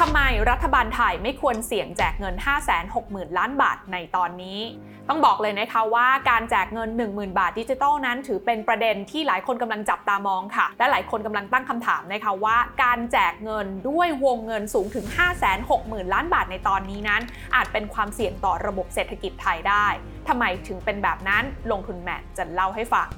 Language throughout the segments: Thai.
ทำไมรัฐบาลไทยไม่ควรเสี่ยงแจกเงิน 560,000 ล้านบาทในตอนนี้ ต้องบอกเลยนะคะว่าการแจกเงิน 10,000 บาทดิจิทัลนั้น ถือเป็นประเด็นที่หลายคนกำลังจับตามองค่ะ และหลายคนกำลังตั้งคำถามนะคะว่าการแจกเงินด้วยวงเงินสูงถึง 560,000 ล้านบาทในตอนนี้นั้น อาจเป็นความเสี่ยงต่อระบบเศรษฐกิจไทยได้ทำไมถึงเป็นแบบนั้นลงทุนแมนจะเล่าให้ฟัง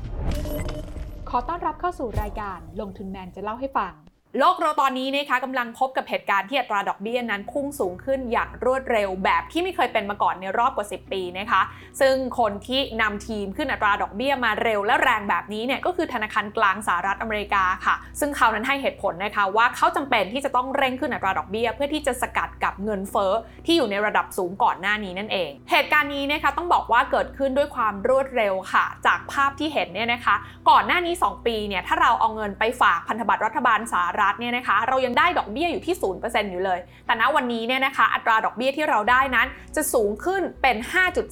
ขอต้อนรับเข้าสู่รายการลงทุนแมนจะเล่าให้ฟัง โลกเราตอนนี้นะคะกำลังพบกับเหตุการณ์ที่อัตราดอกเบี้ยนั้นพุ่งสูงขึ้นอย่างรวดเร็วแบบที่ไม่เคยเป็นมาก่อนในรอบกว่า 10 ปีนะคะ ซึ่งคนที่นำทีมขึ้นอัตราดอกเบี้ยมาเร็วและแรงแบบนี้เนี่ยก็คือธนาคารกลางสหรัฐอเมริกาค่ะ ซึ่งเขานั้นให้เหตุผลนะคะว่าเขาจำเป็นที่จะต้องเร่งขึ้นอัตราดอกเบี้ย เพื่อที่จะสกัดกับเงินเฟ้อที่อยู่ในระดับสูงก่อนหน้านี้นั่นเอง เหตุการณ์นี้นะคะต้องบอกว่าเกิดขึ้นด้วยความรวดเร็วค่ะ จากภาพที่เห็นเนี่ยนะคะ ก่อนหน้านี้ 2 ปีเนี่ยถ้าเราเอาเงินไปฝากพันธบัตรรัฐบาลสหรัฐเนี่ยนะคะเรายังได้ดอกเบี้ยอยู่ที่ 0%อยู่เลย แต่ณวันนี้เนี่ยนะคะอัตราดอกเบี้ยที่เราได้นั้นจะสูงขึ้นเป็น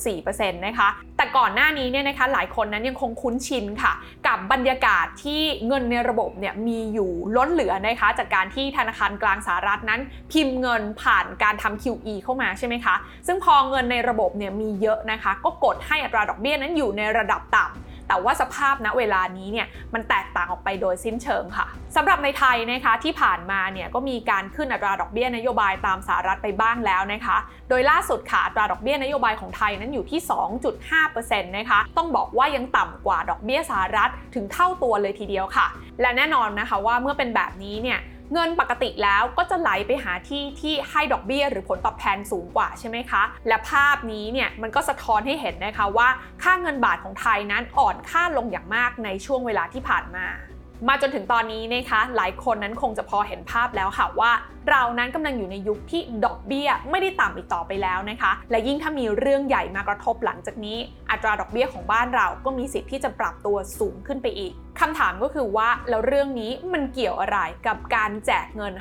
5.4%นะคะแต่ก่อนหน้านี้เนี่ยนะคะหลายคนนั้นยังคงคุ้นชินค่ะ กับบรรยากาศที่เงินในระบบเนี่ยมีอยู่ล้นเหลือนะคะจากการที่ธนาคารกลางสหรัฐนั้น พิมพ์เงินผ่านการทำ QE เข้ามาใช่ไหมคะ ซึ่งพอเงินในระบบเนี่ยมีเยอะนะคะ ก็กดให้อัตราดอกเบี้ยนั้นอยู่ในระดับต่ำ แต่ว่าสภาพณเวลานี้เนี่ยมันแตกต่างออกไปโดยสิ้นเชิงค่ะสำหรับในไทยนะคะที่ผ่านมาเนี่ยก็มีการขึ้นอัตราดอกเบี้ยนโยบายตามสหรัฐไปบ้างแล้วนะคะ โดยล่าสุดค่ะอัตราดอกเบี้ยนโยบายของไทยนั้นอยู่ที่ 2.5%นะคะต้องบอกว่ายังต่ำกว่าดอกเบี้ยสหรัฐถึงเท่าตัวเลยทีเดียวค่ะ และแน่นอนนะคะว่าเมื่อเป็นแบบนี้เนี่ย เงินปกติแล้วก็จะไหลไปหาที่ที่ให้ดอกเบี้ย หรือผลตอบแทนสูงกว่าใช่ไหมคะ และภาพนี้เนี่ยมันก็สะท้อนให้เห็นนะคะว่าค่าเงินบาทของไทยนั้นอ่อนค่าลงอย่างมากในช่วงเวลาที่ผ่านมา มาจนถึงตอนนี้นะคะหลายคนนั้นคงจะพอเห็นภาพแล้วค่ะว่า เรานั้นกำลังอยู่ในยุคที่ดอกเบี้ยไม่ได้ต่ำอีกต่อไปแล้วนะคะ และยิ่งถ้ามีเรื่องใหญ่มากระทบหลังจากนี้ อัตราดอกเบี้ยของบ้านเราก็มีสิทธิ์ที่จะปรับตัวสูงขึ้นไปอีกคำถามก็คือว่าแล้วเรื่องนี้มันเกี่ยวอะไรกับการแจกเงิน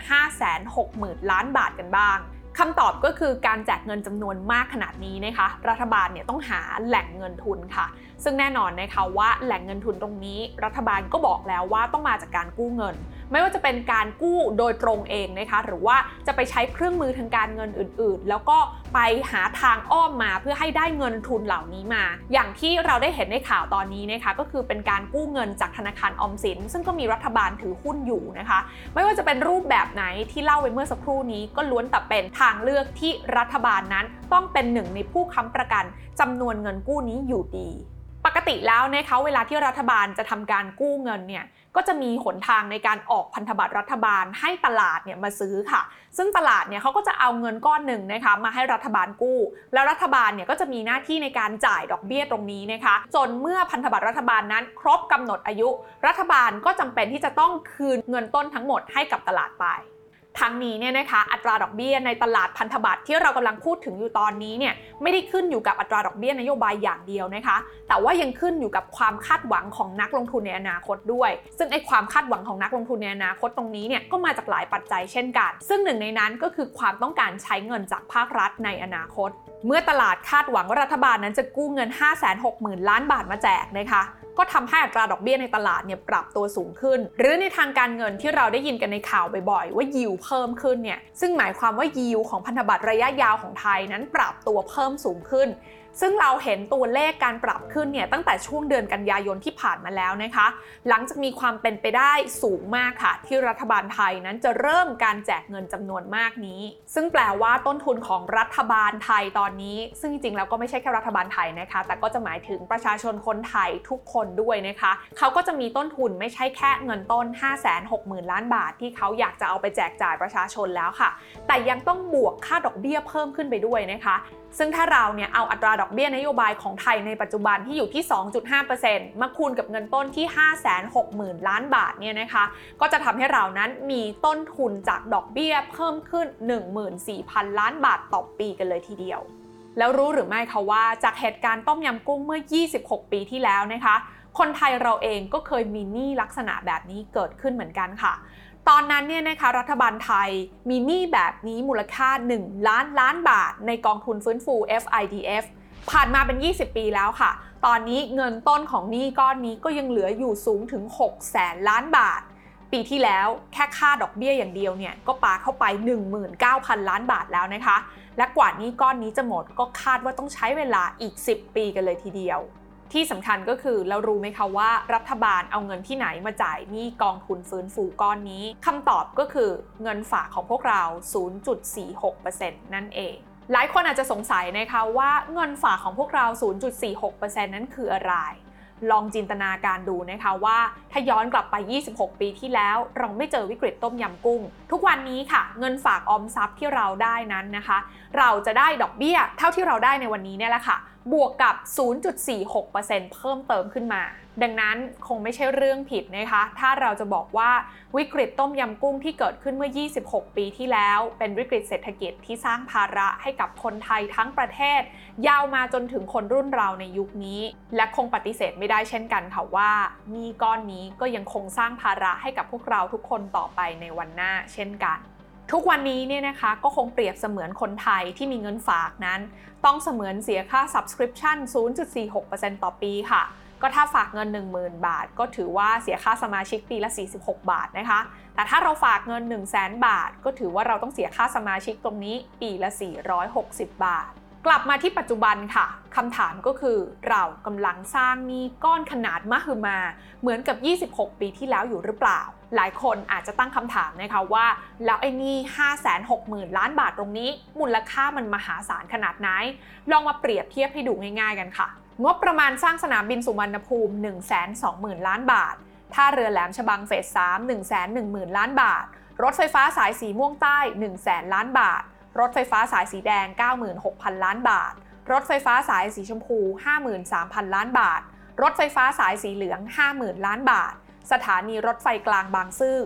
560,000 ล้านบาทกันบ้างคำตอบก็คือการแจกเงินจำนวนมากขนาดนี้นะคะ รัฐบาลเนี่ยต้องหาแหล่งเงินทุนค่ะ ซึ่งแน่นอนนะคะว่าแหล่งเงินทุนตรงนี้ รัฐบาลก็บอกแล้วว่าต้องมาจากการกู้เงิน ไม่ว่าจะเป็นการกู้โดยตรงเองนะคะหรือว่าจะไปใช้เครื่องมือทางการเงินอื่น ๆ แล้วก็ไปหาทางอ้อมมาเพื่อให้ได้เงินทุนเหล่านี้มา อย่างที่เราได้เห็นในข่าวตอนนี้นะคะก็คือเป็นการกู้เงินจากธนาคารออมสิน ซึ่งก็มีรัฐบาลถือหุ้นอยู่นะคะ ไม่ว่าจะเป็นรูปแบบไหนที่เล่าไปเมื่อสักครู่นี้ก็ล้วนแต่เป็นทางเลือกที่รัฐบาลนั้นต้องเป็นหนึ่งในผู้ค้ำประกันจำนวนเงินกู้นี้อยู่ดี ปกติแล้วนะคะเวลาที่รัฐบาลจะทำการกู้เงินเนี่ยก็จะมีหนทางในการออกพันธบัตรรัฐบาลให้ตลาดเนี่ยมาซื้อค่ะ ซึ่งตลาดเนี่ยเขาก็จะเอาเงินก้อนหนึ่งนะคะมาให้รัฐบาลกู้ แล้วรัฐบาลเนี่ยก็จะมีหน้าที่ในการจ่ายดอกเบี้ยตรงนี้นะคะ จนเมื่อพันธบัตรรัฐบาลนั้น ครบกำหนดอายุ รัฐบาลก็จำเป็นที่จะต้องคืนเงินต้นทั้งหมดให้กับตลาดไป ทั้งนี้เนี่ยนะคะอัตราดอกเบี้ยในตลาดพันธบัตรที่เรากำลังพูดถึงอยู่ตอนนี้เนี่ยไม่ได้ขึ้นอยู่กับอัตราดอกเบี้ยนโยบายอย่างเดียวนะคะ แต่ว่ายังขึ้นอยู่กับความคาดหวังของนักลงทุนในอนาคตด้วย ซึ่งไอ้ความคาดหวังของนักลงทุนในอนาคตตรงนี้เนี่ยก็มาจากหลายปัจจัยเช่นกัน ซึ่งหนึ่งในนั้นก็คือความต้องการใช้เงินจากภาครัฐในอนาคต เมื่อตลาดคาดหวังว่ารัฐบาลนั้นจะกู้เงิน 560,000 ล้านบาทมาแจกนะคะ ก็ทำให้อัตราดอกเบี้ยในตลาดเนี่ยปรับตัวสูงขึ้น หรือในทางการเงินที่เราได้ยินกันในข่าวบ่อยๆ ว่ายิวเพิ่มขึ้นเนี่ยซึ่งหมายความว่ายิวของพันธบัตรระยะยาวของไทยนั้นปรับตัวเพิ่มสูงขึ้น ซึ่งเราเห็นตัวเลขการปรับขึ้นเนี่ยตั้งแต่ช่วงเดือนกันยายนที่ผ่านมาแล้วนะคะ หลังจากมีความเป็นไปได้สูงมากค่ะ ที่รัฐบาลไทยนั้นจะเริ่มการแจกเงินจำนวนมากนี้ ซึ่งแปลว่าต้นทุนของรัฐบาลไทยตอนนี้ ซึ่งจริงๆแล้วก็ไม่ใช่แค่รัฐบาลไทยนะคะ แต่ก็จะหมายถึงประชาชนคนไทยทุกคนด้วยนะคะ เขาก็จะมีต้นทุนไม่ใช่แค่เงินต้น 560,000 ล้านบาท ที่เขาอยากจะเอาไปแจกจ่ายประชาชนแล้วค่ะ แต่ยังต้องบวกค่าดอกเบี้ยเพิ่มขึ้นไปด้วยนะคะ ซึ่งถ้าเราเนี่ยเอาอัตราดอกเบี้ยนโยบายของไทยในปัจจุบันที่อยู่ที่ 2.5%มาคูณกับเงินต้นที่ 560,000 ล้านบาทเนี่ยนะคะ ก็จะทำให้เรานั้นมีต้นทุนจากดอกเบี้ยเพิ่มขึ้น 14,000 ล้านบาทต่อปีกันเลยทีเดียว แล้วรู้หรือไม่คะว่าจากเหตุการณ์ต้มยำกุ้งเมื่อ 26 ปีที่แล้วนะคะ คนไทยเราเองก็เคยมีหนี้ลักษณะแบบนี้เกิดขึ้นเหมือนกันค่ะตอนนั้นเนี่ยนะคะรัฐบาลไทยมีหนี้แบบนี้มูลค่า 1 ล้านล้านบาทในกองทุนฟื้นฟู FIDF ผ่านมาเป็น 20 ปีแล้วค่ะ ตอนนี้เงินต้นของหนี้ก้อนนี้ก็ยังเหลืออยู่สูงถึง 6 แสนล้านบาท ปีที่แล้วแค่ค่าดอกเบี้ยอย่างเดียวเนี่ยก็ปาเข้าไป 19,000 ล้านบาทแล้วนะคะ และกว่านี้ก้อนนี้จะหมดก็คาดว่าต้องใช้เวลาอีก 10 ปีกันเลยทีเดียว ที่สำคัญก็คือเรารู้ไหมคะว่ารัฐบาลเอาเงินที่ไหนมาจ่ายหนี้กองทุนฟื้นฟูก้อนนี้คำตอบก็คือเงินฝากของพวกเรา 0.46%นั่นเอง หลายคนอาจจะสงสัยนะคะว่าเงินฝากของพวกเรา 0.46%นั้นคืออะไร ลองจินตนาการดูนะคะว่าถ้าย้อนกลับไป 26 ปีที่แล้ว เราไม่เจอวิกฤตต้มยำกุ้ง ทุกวันนี้ค่ะ เงินฝากออมทรัพย์ที่เราได้นั้นนะคะ เราจะได้ดอกเบี้ยเท่าที่เราได้ในวันนี้เนี่ยแหละค่ะ บวกกับ 0.46%เพิ่มเติมขึ้นมา ดังนั้นคงไม่ใช่เรื่องผิดนะคะ ถ้าเราจะบอกว่าวิกฤตต้มยำกุ้งที่เกิดขึ้นเมื่อ 26 ปีที่แล้ว เป็นวิกฤตเศรษฐกิจที่สร้างภาระให้กับคนไทยทั้งประเทศ ยาวมาจนถึงคนรุ่นเราในยุคนี้ และคงปฏิเสธไม่ได้เช่นกันค่ะว่านี่ก้อนนี้ก็ยังคงสร้างภาระให้กับพวกเราทุกคนต่อไปในวันหน้าเช่นกันทุกวันนี้เนี่ยนะคะก็คงเปรียบเสมือนคนไทยที่มีเงินฝากนั้น ต้องเสมือนเสียค่า subscription 0.46%ต่อปีค่ะ ก็ถ้าฝากเงิน 10,000 บาท ก็ถือว่าเสียค่าสมาชิกปีละ 46 บาทนะคะ แต่ถ้าเราฝากเงิน 1 0 0 0 0 0บาท ก็ถือว่าเราต้องเสียค่าสมาชิกตรงนี้ปีละ 460 บาท กลับมาที่ปัจจุบันค่ะคำถามก็คือเรากำลังสร้างหนี้ก้อนขนาดมหึมา เหมือนกับ 26 ปีที่แล้วอยู่หรือเปล่า หลายคนอาจจะตั้งคำถามนะคะว่า แล้วไอ้หนี้560,000 ล้านบาทตรงนี้ มูลค่ามันมหาศาลขนาดไหน ลองมาเปรียบเทียบให้ดูง่ายๆกันค่ะ งบประมาณสร้างสนามบินสุวรรณภูมิ 120,000 ล้านบาท ท่าเรือแหลมฉบังเฟส 3 110,000 ล้านบาท รถไฟฟ้าสายสีม่วงใต้ 100,000 ล้านบาท รถไฟฟ้าสายสีแดง 96,000 ล้านบาท รถไฟฟ้าสายสีชมพู 53,000 ล้านบาท รถไฟฟ้าสายสีเหลือง 50,000 ล้านบาทสถานีรถไฟกลางบางซื่อ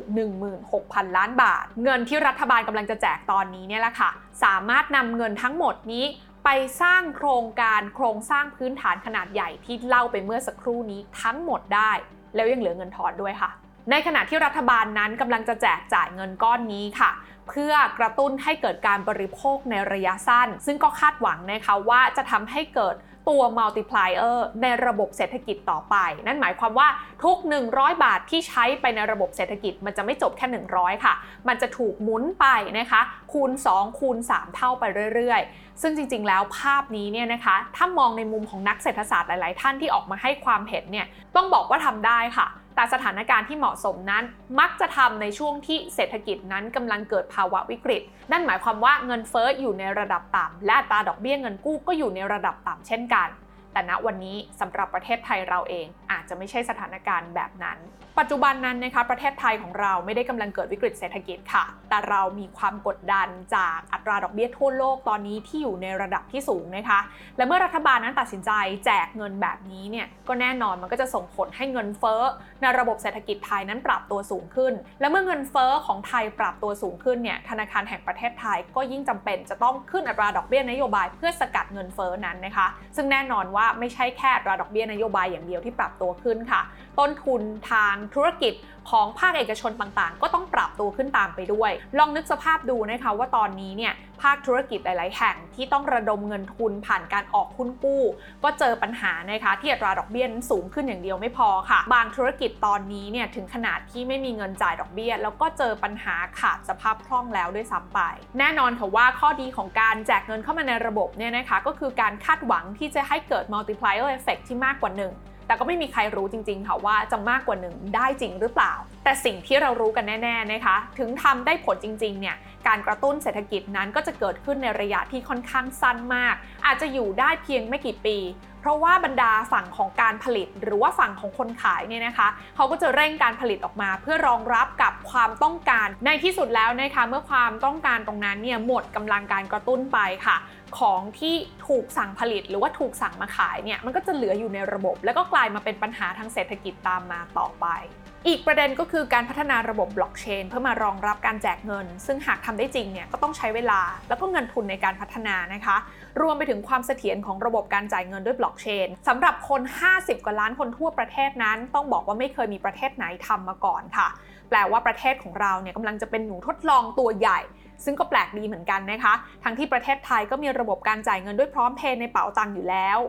16,000 ล้านบาท เงินที่รัฐบาลกำลังจะแจกตอนนี้เนี่ยแหละค่ะ สามารถนำเงินทั้งหมดนี้ ไปสร้างโครงการโครงสร้างพื้นฐานขนาดใหญ่ที่เล่าไปเมื่อสักครู่นี้ทั้งหมดได้ แล้วยังเหลือเงินทอนด้วยค่ะ ในขณะที่รัฐบาลนั้นกำลังจะแจกจ่ายเงินก้อนนี้ค่ะ เพื่อกระตุ้นให้เกิดการบริโภคในระยะสั้น ซึ่งก็คาดหวังนะคะว่าจะทำให้เกิด ตัว multiplier ในระบบเศรษฐกิจต่อไป นั่นหมายความว่าทุก 100 บาทที่ใช้ไปในระบบเศรษฐกิจมันจะไม่จบแค่ 100 ค่ะ มันจะถูกหมุนไปนะคะ คูณ 2 คูณ 3 เท่าไปเรื่อยๆ ซึ่งจริงๆแล้วภาพนี้เนี่ยนะคะ ถ้ามองในมุมของนักเศรษฐศาสตร์หลายๆ ท่านที่ออกมาให้ความเห็นเนี่ยต้องบอกว่าทำได้ค่ะ แต่สถานการณ์ที่เหมาะสมนั้น มักจะทำในช่วงที่เศรษฐกิจนั้นกำลังเกิดภาวะวิกฤต นั่นหมายความว่าเงินเฟ้ออยู่ในระดับต่ำและอัตราดอกเบี้ยเงินกู้ก็อยู่ในระดับต่ำเช่นกัน แต่ณวันนี้สำหรับประเทศไทยเราเองอาจจะไม่ใช่สถานการณ์แบบนั้น ปัจจุบันนั้นนะคะประเทศไทยของเราไม่ได้กำลังเกิดวิกฤตเศรษฐกิจค่ะ แต่เรามีความกดดันจากอัตราดอกเบี้ยทั่วโลกตอนนี้ที่อยู่ในระดับที่สูงนะคะ และเมื่อรัฐบาลนั้นตัดสินใจแจกเงินแบบนี้เนี่ยก็แน่นอนมันก็จะส่งผลให้เงินเฟ้อในระบบเศรษฐกิจไทยนั้นปรับตัวสูงขึ้น และเมื่อเงินเฟ้อของไทยปรับตัวสูงขึ้นเนี่ยธนาคารแห่งประเทศไทยก็ยิ่งจำเป็นจะต้องขึ้นอัตราดอกเบี้ยนโยบายเพื่อสกัดเงินเฟ้อนั้นนะคะ ซึ่งแน่นอนว่าไม่ใช่แค่อัตราดอกเบี้ยนโยบายอย่างเดียวที่ปรับตัวขึ้นค่ะ ต้นทุนทางธุรกิจของภาคเอกชนต่างๆ ก็ต้องปรับตัวขึ้นตามไปด้วย ลองนึกสภาพดูนะคะว่าตอนนี้เนี่ยภาคธุรกิจหลาย ๆ แห่งที่ต้องระดมเงินทุนผ่านการออกหุ้นกู้ ก็เจอปัญหานะคะที่อัตราดอกเบี้ยนั้นสูงขึ้นอย่างเดียวไม่พอค่ะ บางธุรกิจตอนนี้เนี่ยถึงขนาดที่ไม่มีเงินจ่ายดอกเบี้ย แล้วก็เจอปัญหาขาดสภาพคล่องแล้วด้วยซ้ำไป แน่นอนค่ะว่าข้อดีของการแจกเงินเข้ามาในระบบเนี่ยนะคะก็คือการคาดหวังที่จะให้เกิด multiplier effect ที่มากกว่าหนึ่ง แต่ก็ไม่มีใครรู้จริง ๆ ค่ะว่าจะมากกว่าหนึ่งได้จริงหรือเปล่า แต่สิ่งที่เรารู้กันแน่ ๆ นะคะ ถึงทำได้ผลจริง ๆ เนี่ย การกระตุ้นเศรษฐกิจนั้นก็จะเกิดขึ้นในระยะที่ค่อนข้างสั้นมาก อาจจะอยู่ได้เพียงไม่กี่ปี ราะว่าบรรดาฝั่งของการผลิต หรือว่าฝั่งของคนขายเนี่ยนะคะเขาก็จะเร่งการผลิตออกมาเพื่อรองรับกับความต้องการในที่สุดแล้วนะคะเมื่อความต้องการตรงนั้นเนี่ยหมดกำลังการกระตุ้นไปค่ะของที่ถูกสั่งผลิตหรือว่าถูกสั่งมาขายเนี่ยมันก็จะเหลืออยู่ในระบบ แล้วก็กลายมาเป็นปัญหาทางเศรษฐกิจตามมาต่อไป อีกประเด็นก็คือการพัฒนาระบบบล็อกเชนเพื่อมารองรับการแจกเงิน ซึ่งหากทำได้จริงเนี่ยก็ต้องใช้เวลาแล้วก็เงินทุนในการพัฒนานะคะ รวมไปถึงความเสถียรของระบบการจ่ายเงินด้วยบล็อกเชนสำหรับคน 50 กว่าล้านคนทั่วประเทศนั้น ต้องบอกว่าไม่เคยมีประเทศไหนทำมาก่อนค่ะ แปลว่าประเทศของเราเนี่ยกำลังจะเป็นหนูทดลองตัวใหญ่ซึ่งก็แปลกดีเหมือนกันนะคะ ทั้งที่ประเทศไทยก็มีระบบการจ่ายเงินด้วยพร้อมเพย์ในเป๋าตังค์อยู่แล้ว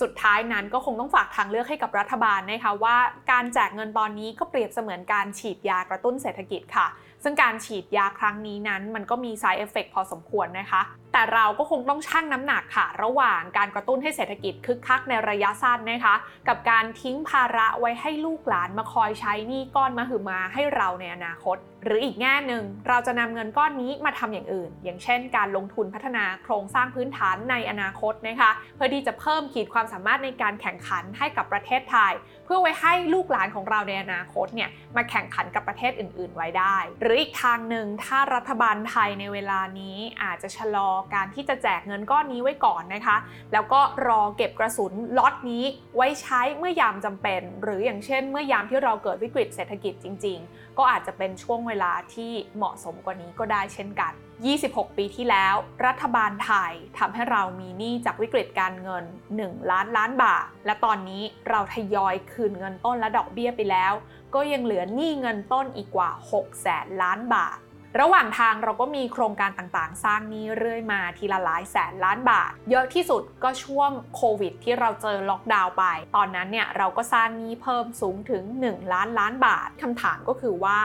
สุดท้ายนั้นก็คงต้องฝากทางเลือกให้กับรัฐบาลนะคะว่า การแจกเงินตอนนี้ก็เปรียบเสมือนการฉีดยากระตุ้นเศรษฐกิจค่ะ ซึ่งการฉีดยาครั้งนี้นั้นมันก็มี side effect พอสมควรนะคะ แต่เราก็คงต้องชั่งน้ำหนักค่ะ ระหว่างการกระตุ้นให้เศรษฐกิจคึกคักในระยะสั้นนะคะ กับการทิ้งภาระไว้ให้ลูกหลานมาคอยใช้หนี้ก้อนมาหือมาให้เราในอนาคต หรืออีกแง่หนึ่งเราจะนำเงินก้อนนี้มาทำอย่างอื่น อย่างเช่น การลงทุนพัฒนาโครงสร้างพื้นฐานในอนาคตนะคะ เพื่อที่จะเพิ่มขีดความสามารถในการแข่งขันให้กับประเทศไทย เพื่อไว้ให้ลูกหลานของเราในอนาคตเนี่ยมาแข่งขันกับประเทศอื่น ๆ ไว้ได้ หรืออีกทางหนึ่งถ้ารัฐบาลไทยในเวลานี้อาจจะชะลอการที่จะแจกเงินก้อนนี้ไว้ก่อนนะคะ แล้วก็รอเก็บกระสุนล็อตนี้ไว้ใช้เมื่อยามจำเป็น หรืออย่างเช่น เมื่อยามที่เราเกิดวิกฤตเศรษฐกิจจริง ๆก็อาจจะเป็นช่วงเวลาที่เหมาะสมกว่านี้ก็ได้เช่นกัน 26 ปีที่แล้ว รัฐบาลไทยทำให้เรามีหนี้จากวิกฤตการเงิน 1 ล้านล้านบาท และตอนนี้เราทยอยคืนเงินต้นและดอกเบี้ยไปแล้ว ก็ยังเหลือหนี้เงินต้นอีกกว่า 6 แสนล้านบาท ระหว่างทางเราก็มีโครงการต่างๆ สร้างนี้เรื่อยมาทีละหลายแสนล้านบาท เยอะที่สุดก็ช่วงโควิดที่เราเจอล็อกดาวน์ไป ตอนนั้นเนี่ยเราก็สร้างนี้เพิ่มสูงถึง 1 ล้านล้านบาทคำถามก็คือว่า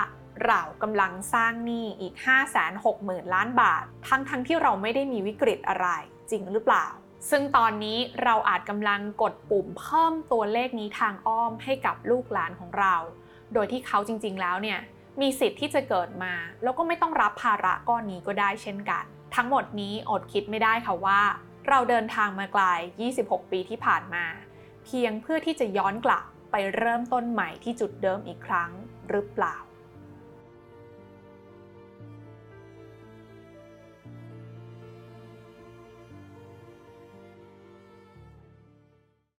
เรากำลังสร้างหนี้อีก 560,000 ล้านบาท ทั้งทั้งที่เราไม่ได้มีวิกฤตอะไรจริงหรือเปล่า ซึ่งตอนนี้เราอาจกำลังกดปุ่มเพิ่มตัวเลขนี้ทางอ้อมให้กับลูกหลานของเรา โดยที่เขาจริงๆแล้วเนี่ย มีสิทธิ์ที่จะเกิดมา แล้วก็ไม่ต้องรับภาระก้อนนี้ก็ได้เช่นกัน ทั้งหมดนี้อดคิดไม่ได้ค่ะว่า เราเดินทางมาไกล 26 ปีที่ผ่านมา เพียงเพื่อที่จะย้อนกลับไปเริ่มต้นใหม่ที่จุดเดิมอีกครั้งหรือเปล่า